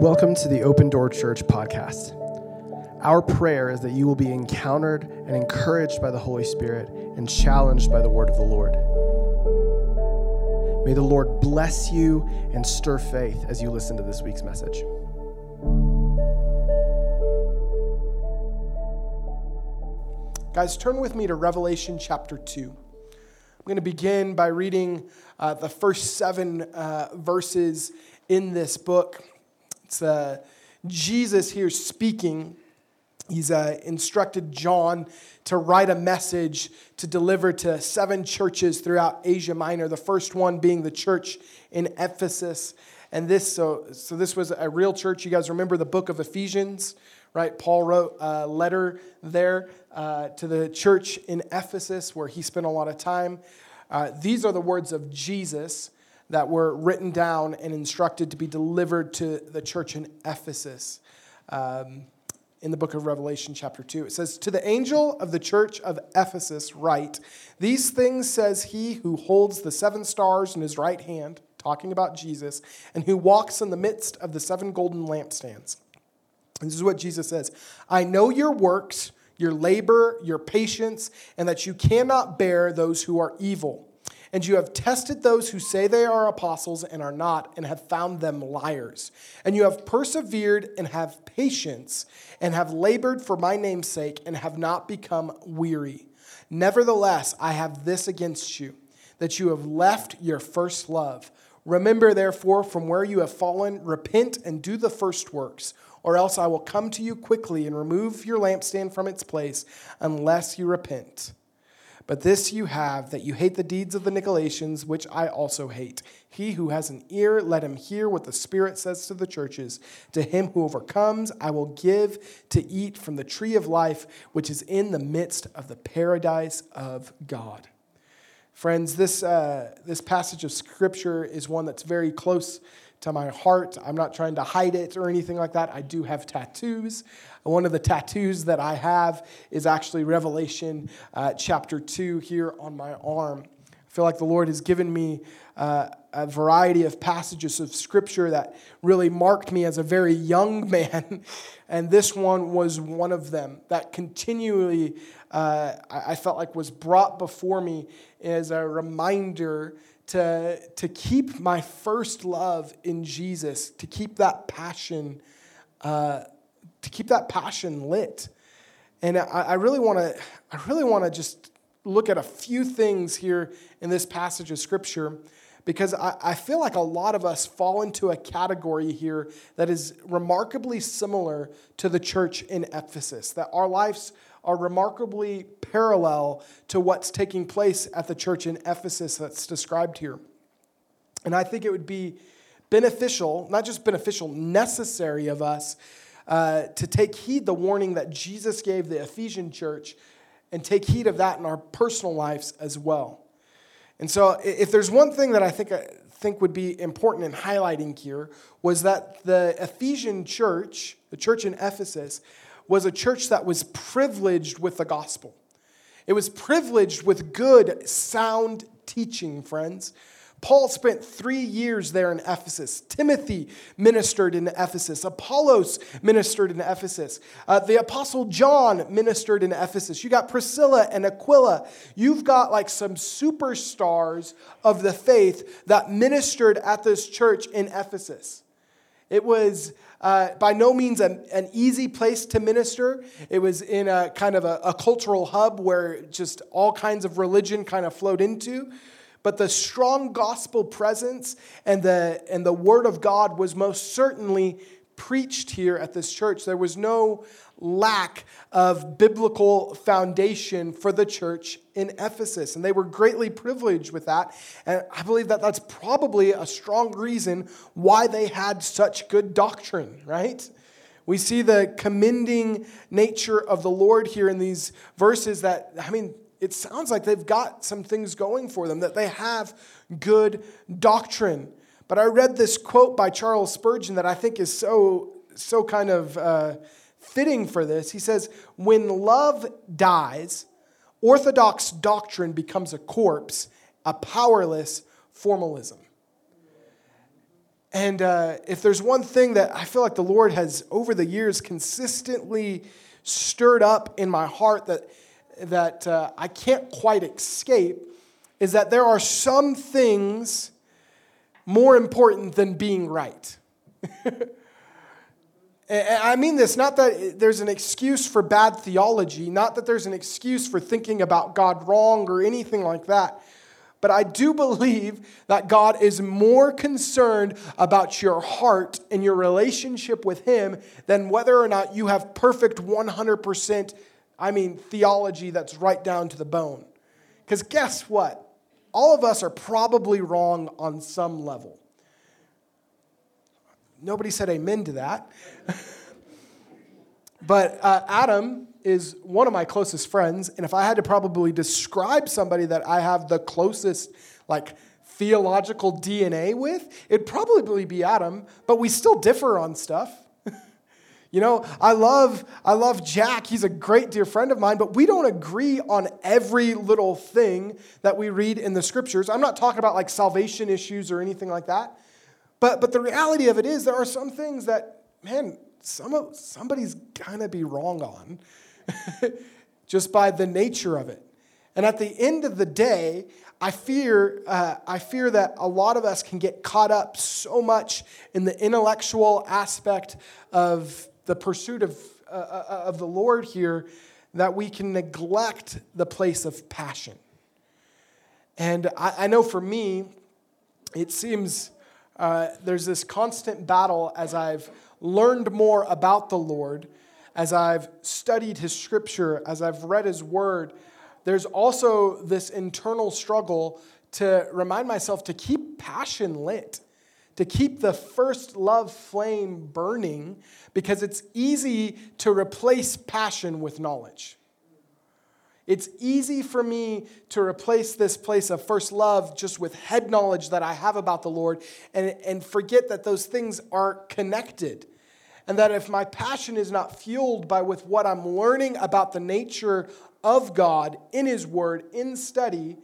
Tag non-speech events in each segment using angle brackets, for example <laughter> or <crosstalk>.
Welcome to the Open Door Church podcast. Our prayer is that you will be encountered and encouraged by the Holy Spirit and challenged by the word of the Lord. May the Lord bless you and stir faith as you listen to this week's message. Guys, turn with me to Revelation chapter 2. I'm going to begin by reading uh, the first seven uh, verses in this book. It's uh, Jesus here speaking. He's uh, instructed John to write a message to deliver to seven churches throughout Asia Minor, the first one being the church in Ephesus. And this, so, so this was a real church. You guys remember the book of Ephesians, right? Paul wrote a letter there uh, to the church in Ephesus where he spent a lot of time. Uh, these are the words of Jesus that were written down and instructed to be delivered to the church in Ephesus. Um, in the book of Revelation, chapter 2. It says, To the angel of the church of Ephesus, write, These things says he who holds the seven stars in his right hand, talking about Jesus, and who walks in the midst of the seven golden lampstands. And this is what Jesus says I know your works, your labor, your patience, and that you cannot bear those who are evil. And you have tested those who say they are apostles and are not, and have found them liars. And you have persevered and have patience, and have labored for my name's sake, and have not become weary. Nevertheless, I have this against you, that you have left your first love. Remember, therefore, from where you have fallen, repent and do the first works, or else I will come to you quickly and remove your lampstand from its place, unless you repent. But this you have, that you hate the deeds of the Nicolaitans, which I also hate. He who has an ear, let him hear what the Spirit says to the churches. To him who overcomes, I will give to eat from the tree of life, which is in the midst of the paradise of God. Friends, this, uh, this passage of Scripture is one that's very close to my heart. I'm not trying to hide it or anything like that. I do have tattoos. One of the tattoos that I have is actually Revelation uh, chapter 2 here on my arm. I feel like the Lord has given me uh, a variety of passages of scripture that really marked me as a very young <laughs> man. and this one was one of them that continually, uh, I felt like, was brought before me as a reminder to, to keep my first love in Jesus, to keep that passion uh, to keep that passion lit. And I, really want to I really want to just look at a few things here in this passage of scripture because I, I feel like a lot of us fall into a category here that is remarkably similar to the church in Ephesus, that our lives are remarkably parallel to what's taking place at the church in Ephesus that's described here. And I think it would be beneficial, not just beneficial, necessary of us uh, to take heed the warning that Jesus gave the Ephesian church and take heed of that in our personal lives as well. And so, if there's one thing that I think, I think would be important in highlighting here, was that the Ephesian church, the church in Ephesus, was a church that was privileged with the gospel. It was privileged with good, sound teaching, friends. Paul spent three years there in Ephesus. Timothy ministered in Ephesus. Apollos ministered in Ephesus. Uh, the Apostle John ministered in Ephesus. You got Priscilla and Aquila. You've got like some superstars of the faith that ministered at this church in Ephesus. It was uh, by no means a, an easy place to minister. It was in a kind of a, a cultural hub where just all kinds of religion kind of flowed into. But the strong gospel presence and the, and the word of God was most certainly preached here at this church. There was no lack of biblical foundation for the church in Ephesus, and they were greatly privileged with that. And I believe that that's probably a strong reason why they had such good doctrine, right? We see the commending nature of the Lord here in these verses that, I mean, it sounds like they've got some things going for them, that they have good doctrine. But I read this quote by Charles Spurgeon that I think is so, so kind of uh, fitting for this. He says, When love dies, orthodox doctrine becomes a corpse, a powerless formalism. And uh, if there's one thing that I feel like the Lord has over the years consistently stirred up in my heart that, that uh, I can't quite escape, is that there are some things more important than being right. <laughs> I mean this not that there's an excuse for bad theology, not that there's an excuse for thinking about God wrong or anything like that. But I do believe that God is more concerned about your heart and your relationship with Him than whether or not you have perfect 100%, I mean, theology that's right down to the bone. Because guess what? All of us are probably wrong on some level. Nobody said amen to that. <laughs> but uh, Adam is one of my closest friends, and if I had to probably describe somebody that I have the closest, like, theological DNA with, it'd probably be Adam, but we still differ on stuff. You know, I love I love Jack. He's a great dear friend of mine, but we don't agree on every little thing that we read in the scriptures. I'm not talking about like salvation issues or anything like that. But but the reality of it is there are some things that man, some somebody's gonna be wrong on. <laughs> just by the nature of it. And at the end of the day, I fear, uh, I fear that a lot of us can get caught up so much in the intellectual aspect of the pursuit of, uh, uh of the Lord here that we can neglect the place of passion. And I, I know for me, it seems uh, there's this constant battle as I've learned more about the Lord as I've studied his scripture, as I've read his word, there's also this internal struggle to remind myself to keep passion lit, to keep the first love flame burning, because it's easy to replace passion with knowledge. It's easy for me to replace this place of first love just with head knowledge that I have about the Lord and, and forget that those things are connected. And that if my passion is not fueled by with what I'm learning about the nature of God in His Word, in study,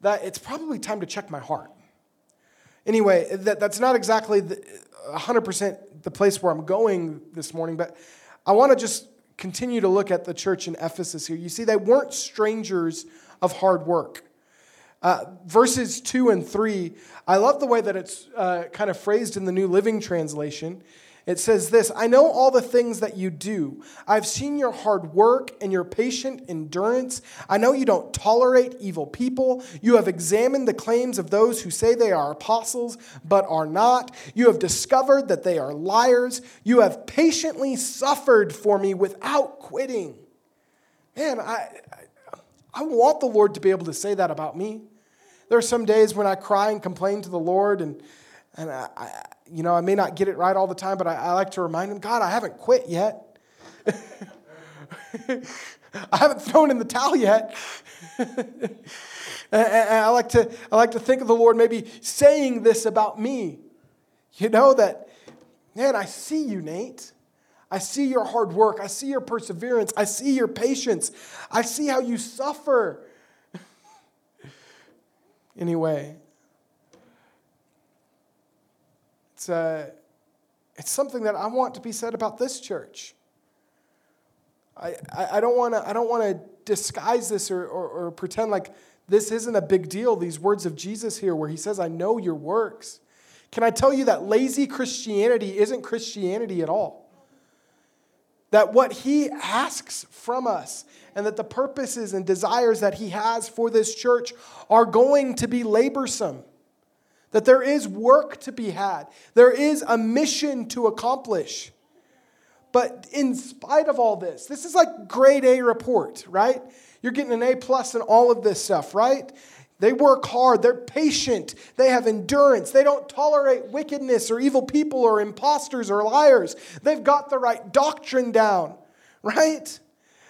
that it's probably time to check my heart. Anyway, that, that's not exactly the, 100% the place where I'm going this morning, but I want to just continue to look at the church in Ephesus here. You see, they weren't strangers of hard work. Uh, verses 2 and 3, I love the way that it's uh, kind of phrased in the New Living Translation. It says this I know all the things that you do. I've seen your hard work and your patient endurance. I know you don't tolerate evil people. You have examined the claims of those who say they are apostles, but are not. You have discovered that they are liars. You have patiently suffered for me without quitting. Man, I, I want the Lord to be able to say that about me. There are some days when I cry and complain to the Lord and and I, I, you know, I may not get it right all the time, but I, I like to remind him, God, I haven't quit yet. <laughs> I haven't thrown in the towel yet. <laughs> and I like to, I like to think of the Lord maybe saying this about me. You know that, man, I see you, Nate. I see your hard work. I see your perseverance. I see your patience. I see how you suffer. <laughs> anyway, It's, uh, it's something that I want to be said about this church. I, I, I don't want to disguise this or, or, or pretend like this isn't a big deal. These words of Jesus here, where he says, "I know your works." Can I tell you that lazy Christianity isn't Christianity at all? That what he asks from us and that the purposes and desires that he has for this church are going to be laborsome that there is work to be had, there is a mission to accomplish. But in spite of all this, this is like grade A report, right? You're getting an A plus in all of this stuff, right? They work hard, they're patient, they have endurance, they don't tolerate wickedness or evil people or imposters or liars. They've got the right doctrine down, right?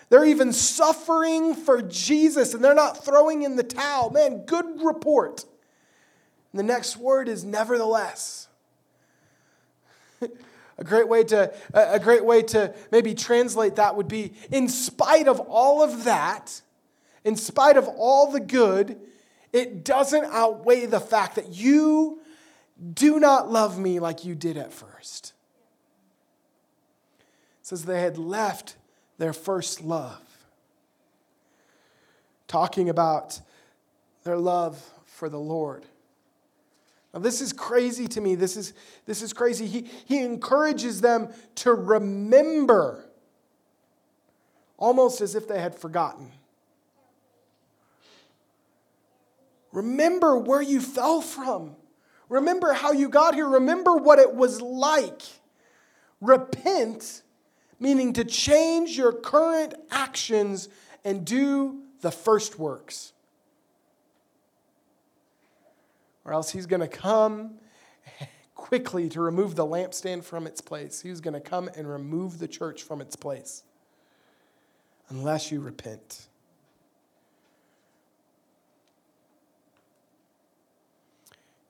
They're even suffering for Jesus and they're not throwing in the towel. Man, good report. And the next word is nevertheless. <laughs> a great way to a great way to maybe translate that would be in spite of all of that, in spite of all the good, it doesn't outweigh the fact that you do not love me like you did at first. It says they had left their first love. Talking about their love for the Lord. Now, this is crazy to me. This is, this is crazy. He, he encourages them to remember, almost as if they had forgotten. Remember where you fell from. Remember how you got here. Remember what it was like. Repent, meaning to change your current actions and do the first works. Or else he's going to come quickly to remove the lampstand from its place. He's going to come and remove the church from its place unless you repent.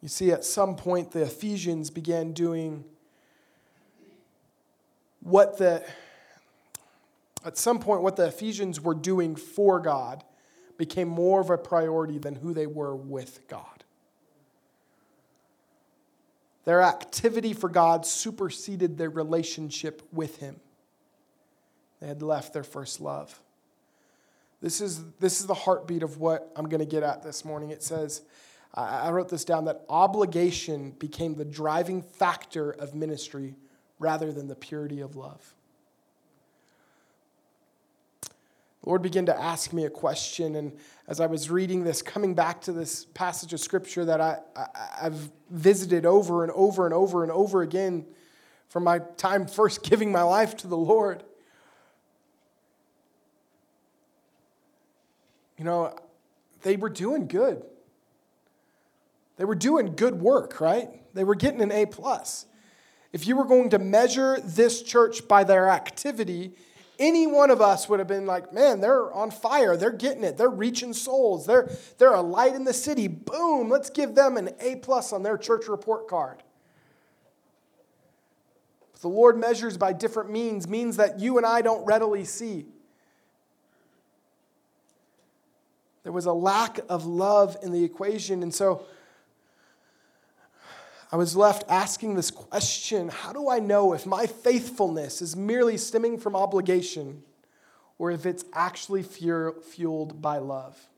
You see, at some point, the Ephesians began doing what the, at some point, what the Ephesians were doing for God became more of a priority than who they were with God. Their activity for God superseded their relationship with Him. They had left their first love. This is, this is the heartbeat of what I'm going to get at this morning. It says, I wrote this down that obligation became the driving factor of ministry rather than the purity of love. The Lord began to ask me a question, and as I was reading this, coming back to this passage of scripture that I, I, have visited over and over and over and over again from my time first <laughs> giving my life to the Lord. You know, they were doing good. They were doing good work, right? They were getting an A plus. If you were going to measure this church by their activity, any one of us would have been like, man, they're on fire. They're getting it. They're reaching souls. They're, they're a light in the city. Boom, let's give them an A plus on their church report card. But the Lord measures by different means, means that you and I don't readily see. There was a lack of love in the equation. And so I was left asking this question How do I know if my faithfulness is merely stemming from obligation or if it's actually fueled by love?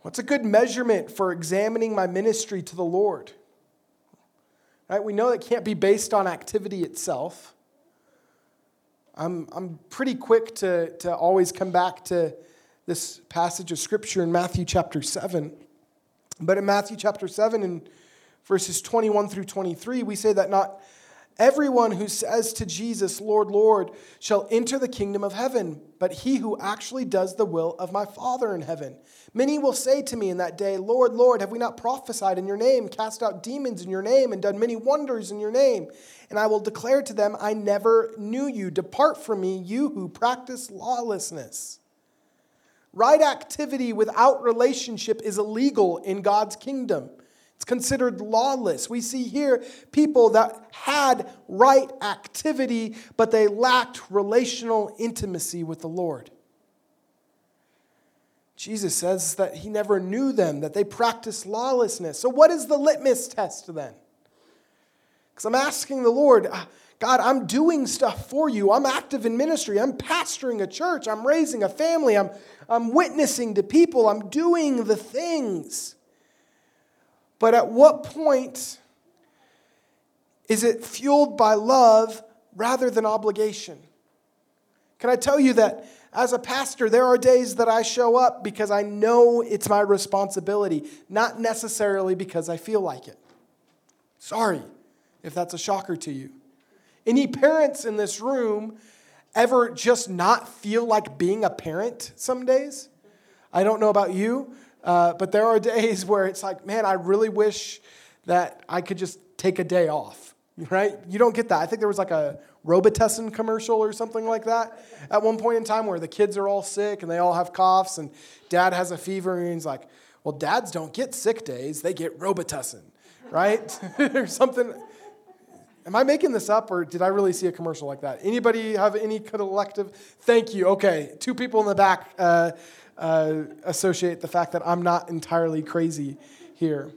What's a good measurement for examining my ministry to the Lord? Right? We know it can't be based on activity itself. I'm, I'm pretty quick to, to always come back to this passage of Scripture in Matthew chapter 7. But in Matthew chapter 7 and verses 21 through 23, we say that not everyone who says to Jesus, Lord, Lord, shall enter the kingdom of heaven, but he who actually does the will of my Father in heaven. Many will say to me in that day, Lord, Lord, have we not prophesied in your name, cast out demons in your name, and done many wonders in your name? And I will declare to them, I never knew you. Depart from me, you who practice lawlessness. Right activity without relationship is illegal in God's kingdom. It's considered lawless. We see here people that had right activity, but they lacked relational intimacy with the Lord. Jesus says that he never knew them, that they practiced lawlessness. So, what is the litmus test then? Because I'm asking the Lord, God, I'm doing stuff for you. I'm active in ministry. I'm pastoring a church. I'm raising a family. I'm, I'm witnessing to people. I'm doing the things. But at what point is it fueled by love rather than obligation? Can I tell you that as a pastor, there are days that I show up because I know it's my responsibility, not necessarily because I feel like it. Sorry if that's a shocker to you. Any parents in this room ever just not feel like being a parent some days? I don't know about you, uh, but there are <laughs> days where it's like, man, I really wish that I could just take a day off, right? You don't get that. I think there was like a Robitussin commercial or something like that at one point in time where the kids are all sick and they all have coughs and dad has a fever and he's like, well, dads don't get sick days, they get Robitussin, right? <laughs> or something. Am I making this up or did I really see a commercial like that? Anybody have any collective? Thank you. Okay, two people in the back uh, uh, associate the fact that I'm not entirely crazy here.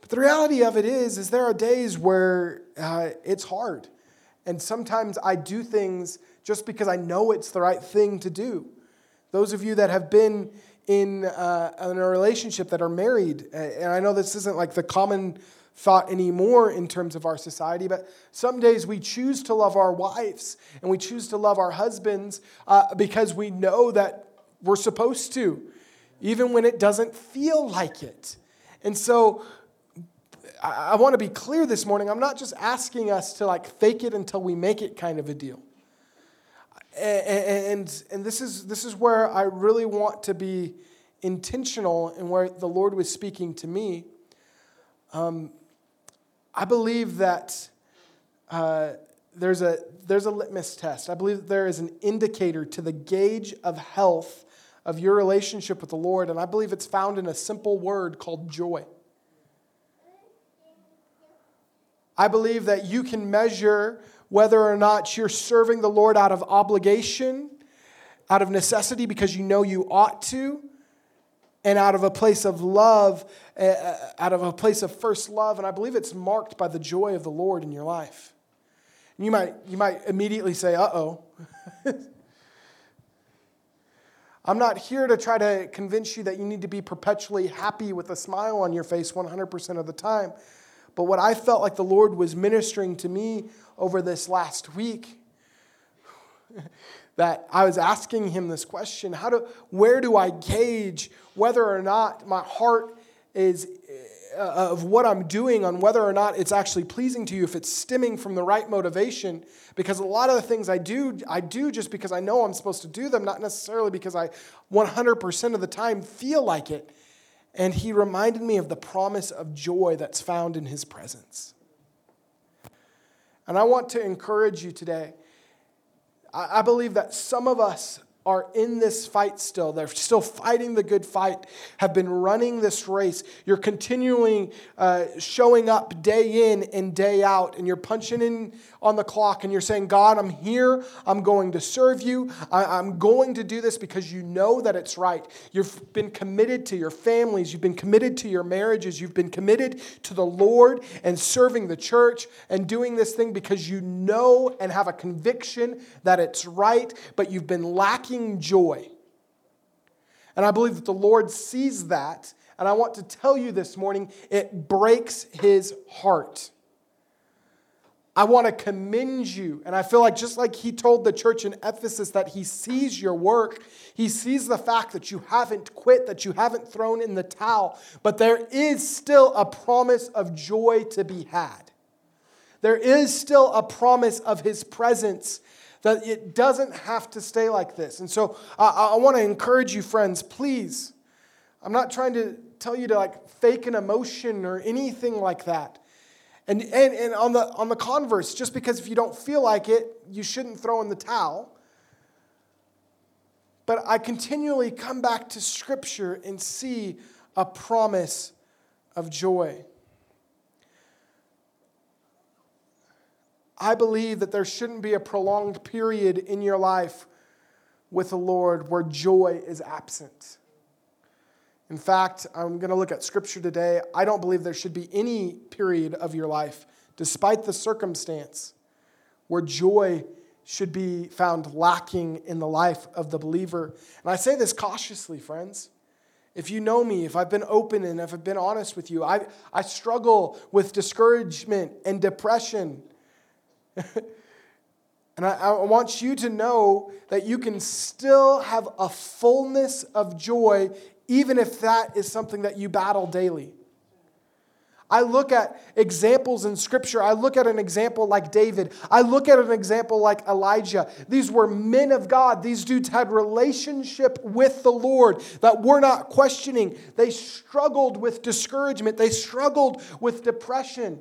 But the reality of it is, is there are days where uh, it's hard. And sometimes I do things just because I know it's the right thing to do. Those of you that have been in, uh, in a relationship that are married, and I know this isn't like the common thought anymore in terms of our society, but some days we choose to love our wives and we choose to love our husbands uh, because we know that we're supposed to, even when it doesn't feel like it. And so I, I want to be clear this morning. I'm not just asking us to like fake it until we make it kind of a deal. And, and, and this, is, this is where I really want to be intentional and where the Lord was speaking to me. Um, I believe that uh, there's, a, there's a litmus test. I believe there is an indicator to the gauge of health of your relationship with the Lord, and I believe it's found in a simple word called joy. I believe that you can measure whether or not you're serving the Lord out of obligation, out of necessity because you know you ought to, and out of a place of love, uh, out of a place of first love. And I believe it's marked by the joy of the Lord in your life. And you might, you might immediately say, uh oh. <laughs> I'm not here to try to convince you that you need to be perpetually happy with a smile on your face 100% of the time. But what I felt like the Lord was ministering to me over this last week, that I was asking him this question how do, where do I gauge whether or not my heart is uh, of what I'm doing on whether or not it's actually pleasing to you, if it's stemming from the right motivation. Because a lot of the things I do, I do just because I know I'm supposed to do them, not necessarily because I 100% of the time feel like it. And he reminded me of the promise of joy that's found in his presence. And I want to encourage you today. I believe that some of us are in this fight still. They're still fighting the good fight, have been running this race. You're continuing uh, showing up day in and day out, and you're punching in on the clock and you're saying, God, I'm here. I'm going to serve you. I- am going to do this because you know that it's right. You've been committed to your families, you've been committed to your marriages, you've been committed to the Lord and serving the church and doing this thing because you know and have a conviction that it's right, but you've been lacking joy. And I believe that the Lord sees that. And I want to tell you this morning, it breaks his heart. I want to commend you. And I feel like just like he told the church in Ephesus that he sees your work, he sees the fact that you haven't quit, that you haven't thrown in the towel, but there is still a promise of joy to be had. There is still a promise of his presence that it doesn't have to stay like this. And so I, I want to encourage you, friends, please. I'm not trying to tell you to like fake an emotion or anything like that. And, and, and on, the, on the converse, just because if you don't feel like it, you shouldn't throw in the towel. But I continually come back to Scripture and see a promise of joy. I believe that there shouldn't be a prolonged period in your life with the Lord where joy is absent. In fact, I'm going to look at scripture today. I don't believe there should be any period of your life, despite the circumstance, where joy should be found lacking in the life of the believer. And I say this cautiously, friends. If you know me, if I've been open and if I've been honest with you, I, I struggle with discouragement and depression. <laughs> and I, I want you to know that you can still have a fullness of joy even if that is something that you battle daily. I look at examples in Scripture. I look at an example like David. I look at an example like Elijah. These were men of God. These dudes had relationship with the Lord that we're not questioning. They struggled with discouragement. They struggled with depression.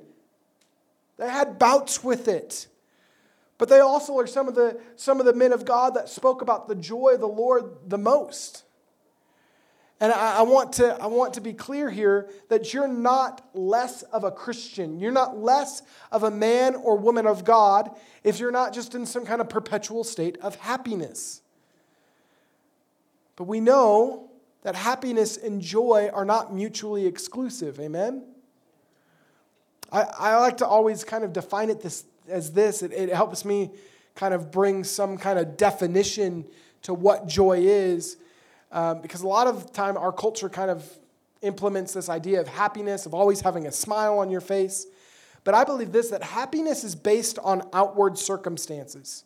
They had bouts with it. But they also are some of the, some of the men of God that spoke about the joy of the Lord the most. And I, I, want to, I want to be clear here that you're not less of a Christian. You're not less of a man or woman of God if you're not just in some kind of perpetual state of happiness. But we know that happiness and joy are not mutually exclusive. Amen? I, I like to always kind of define it this, as this. It, it helps me kind of bring some kind of definition to what joy is. Um, because a lot of time our culture kind of implements this idea of happiness, of always having a smile on your face. But I believe this that happiness is based on outward circumstances.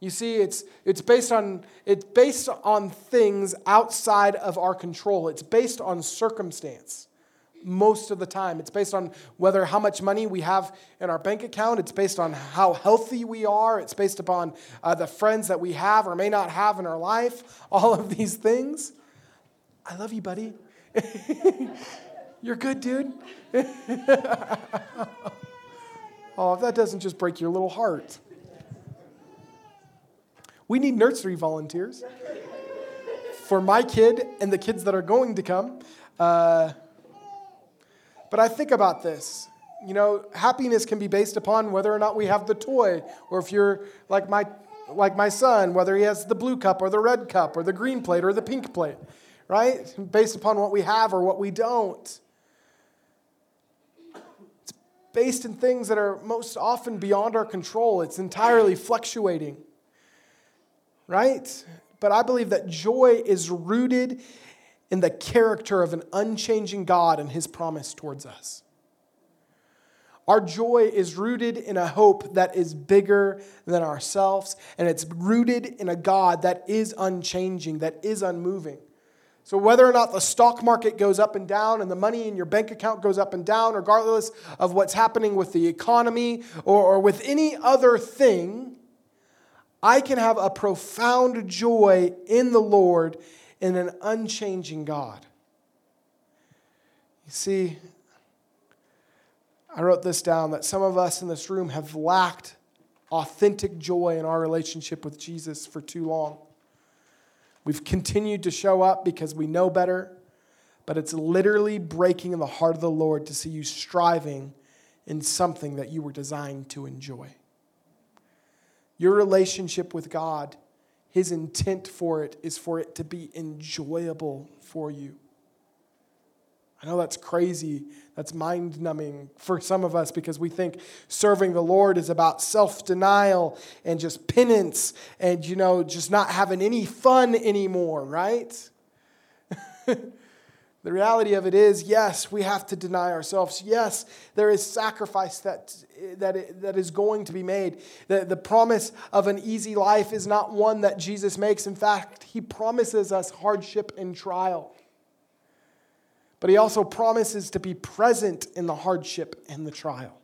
You see, it's, it's, based on, it's based on things outside of our control. It's based on circumstance most of the time. It's based on whether how much money we have in our bank account. It's based on how healthy we are. It's based upon uh, the friends that we have or may not have in our life. <laughs> All of these things. I love you, buddy. <laughs> You're good, dude. <laughs> oh, if that doesn't just break your little heart. We need nursery volunteers for my kid and the kids that are going to come. Uh, but I think about this. You know, happiness can be based upon whether or not we have the toy, or if you're like my, like my son, whether he has the blue cup or the red cup or the green plate or the pink plate, right? Based upon what we have or what we don't. It's based in things that are most often beyond our control, it's entirely fluctuating right? But I believe that joy is rooted in the character of an unchanging God and his promise towards us. Our joy is rooted in a hope that is bigger than ourselves, and it's rooted in a God that is unchanging, that is unmoving. So, whether or not the stock market goes up and down and the money in your bank account goes up and down, regardless of what's happening with the economy or, or with any other thing, I can have a profound joy in the Lord in an unchanging God. You see, I wrote this down that some of us in this room have lacked authentic joy in our relationship with Jesus for too long. We've continued to show up because we know better, but it's literally breaking in the heart of the Lord to see you striving in something that you were designed to enjoy. Your relationship with God, His intent for it is for it to be enjoyable for you. I know that's crazy. That's mind numbing for some of us because we think serving the Lord is about self denial and just penance and, you know, just not having any fun anymore, right? <laughs> The reality of it is, yes, we have to deny ourselves. Yes, there is sacrifice that, that, that is going to be made. The, the promise of an easy life is not one that Jesus makes. In fact, he promises us hardship and trial. But he also promises to be present in the hardship and the trial.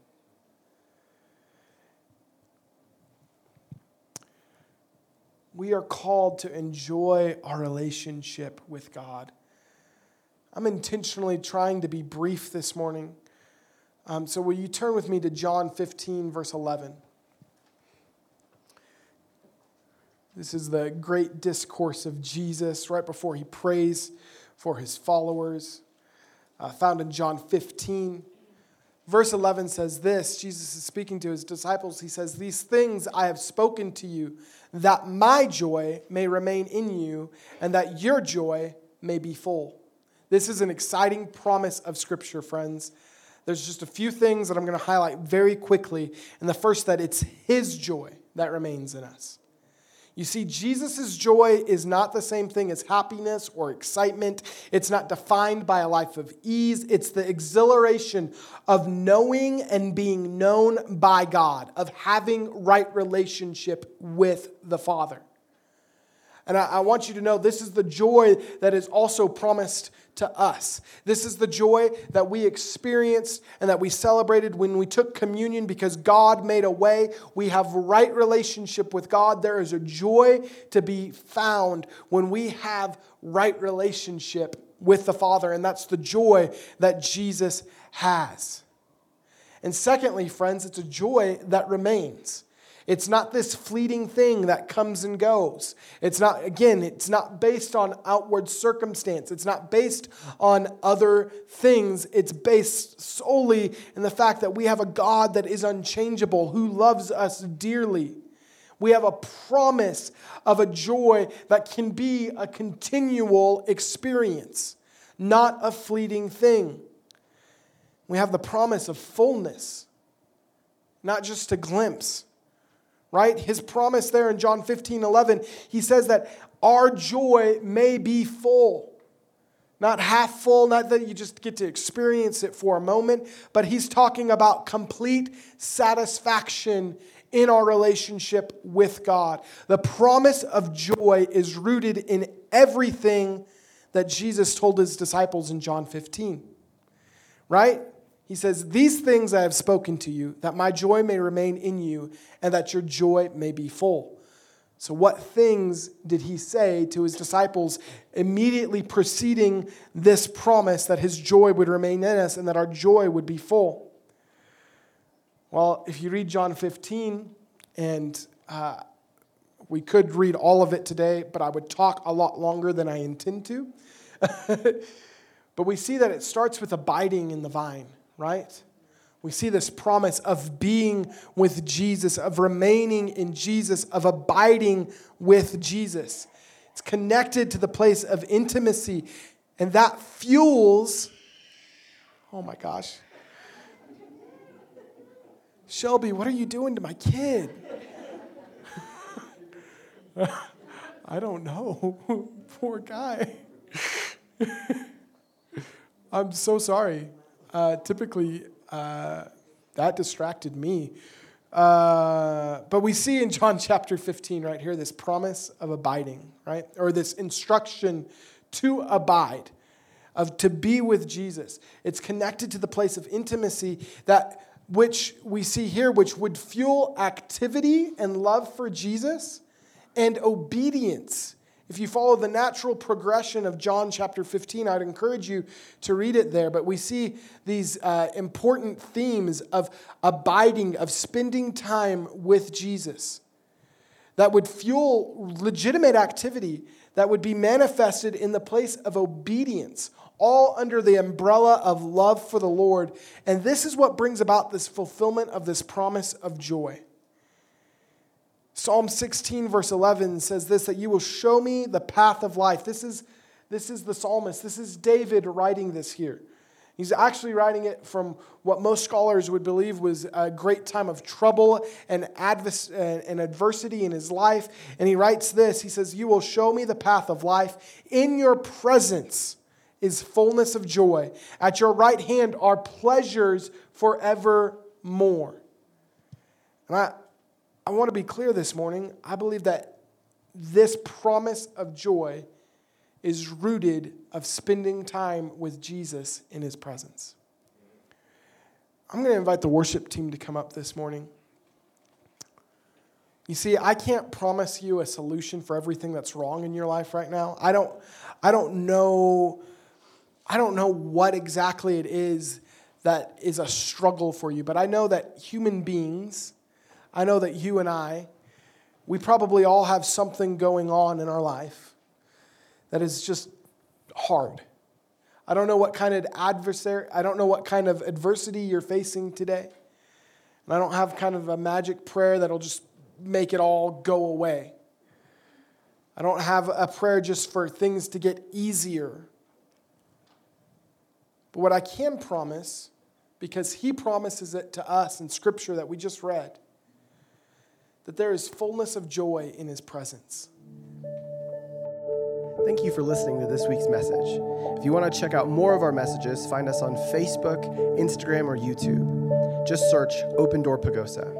We are called to enjoy our relationship with God. I'm intentionally trying to be brief this morning. Um, so, will you turn with me to John 15, verse 11? This is the great discourse of Jesus right before he prays for his followers, uh, found in John 15. Verse 11 says this Jesus is speaking to his disciples. He says, These things I have spoken to you, that my joy may remain in you, and that your joy may be full. This is an exciting promise of Scripture, friends. There's just a few things that I'm going to highlight very quickly. And the first, that it's His joy that remains in us. You see, Jesus' joy is not the same thing as happiness or excitement. It's not defined by a life of ease. It's the exhilaration of knowing and being known by God, of having right relationship with the Father. And I, I want you to know this is the joy that is also promised to us. This is the joy that we experienced and that we celebrated when we took communion because God made a way. We have right relationship with God. There is a joy to be found when we have right relationship with the Father, and that's the joy that Jesus has. And secondly, friends, it's a joy that remains. It's not this fleeting thing that comes and goes. It's not, again, it's not based on outward circumstance. It's not based on other things. It's based solely in the fact that we have a God that is unchangeable, who loves us dearly. We have a promise of a joy that can be a continual experience, not a fleeting thing. We have the promise of fullness, not just a glimpse, right? His promise there in John 15 11, he says that our joy may be full. Not half full, not that you just get to experience it for a moment, but he's talking about complete satisfaction in our relationship with God. The promise of joy is rooted in everything that Jesus told his disciples in John 15. Right? He says, These things I have spoken to you, that my joy may remain in you, and that your joy may be full. So, what things did he say to his disciples immediately preceding this promise that his joy would remain in us and that our joy would be full? Well, if you read John 15, and uh, we could read all of it today, but I would talk a lot longer than I intend to. <laughs> but we see that it starts with abiding in the vine, right? We see this promise of being with Jesus, of remaining in Jesus, of abiding with Jesus. It's connected to the place of intimacy, and that fuels, oh my gosh, Shelby, what are you doing to my kid? <laughs> I don't know. <laughs> Poor guy. <laughs> I'm so sorry. Uh, typically, uh, that distracted me. Uh, but we see in John <laughs> chapter 15 right here this promise of abiding, right? Or this instruction to abide, of to be with Jesus. It's connected to the place of intimacy that which we see here, which would fuel activity and love for Jesus and obedience. If you follow the natural progression of John chapter 15, I'd encourage you to read it there. But we see these uh, important themes of abiding, of spending time with Jesus that would fuel legitimate activity that would be manifested in the place of obedience all under the umbrella of love for the Lord. And this is what brings about this fulfillment of this promise of joy. Psalm 16, verse 11 says this that you will show me the path of life. This is, this is the psalmist. This is David writing this here. He's actually writing it from what most scholars would believe was a great time of trouble and, uh, and adversity in his life. And he writes this He says, You will show me the path of life. In your presence is fullness of joy. At your right hand are pleasures forevermore. And I, I want to be clear this morning. I believe that this promise of joy is rooted of spending time with Jesus in his presence. I'm going to invite the worship team to come up this morning. You see, I can't promise you a solution for everything that's wrong in your life right now. I don't I don't know I don't know what exactly it is that is a struggle for you, but I know that human beings, I know that you and I, we probably all have something going on in our life that is just hard. I don't know what kind of adversary, I don't know what kind of adversity you're facing today. And I don't have kind of a magic prayer that'll just make it all go away. I don't have a prayer just for things to get easier. But what I can promise, because he promises it to us in scripture that we just read, that there is fullness of joy in his presence. Thank you for listening to this week's message. If you want to check out more of our messages, find us on Facebook, Instagram, or YouTube. Just search Open Door Pagosa.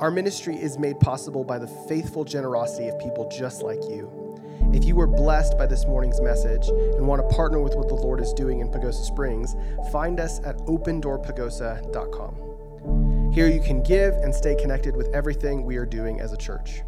Our ministry is made possible by the faithful generosity of people just like you. If you were blessed by this morning's message and want to partner with what the Lord is doing in Pagosa Springs, find us at opendoorpagosa.com. Here you can give and stay connected with everything we are doing as a church.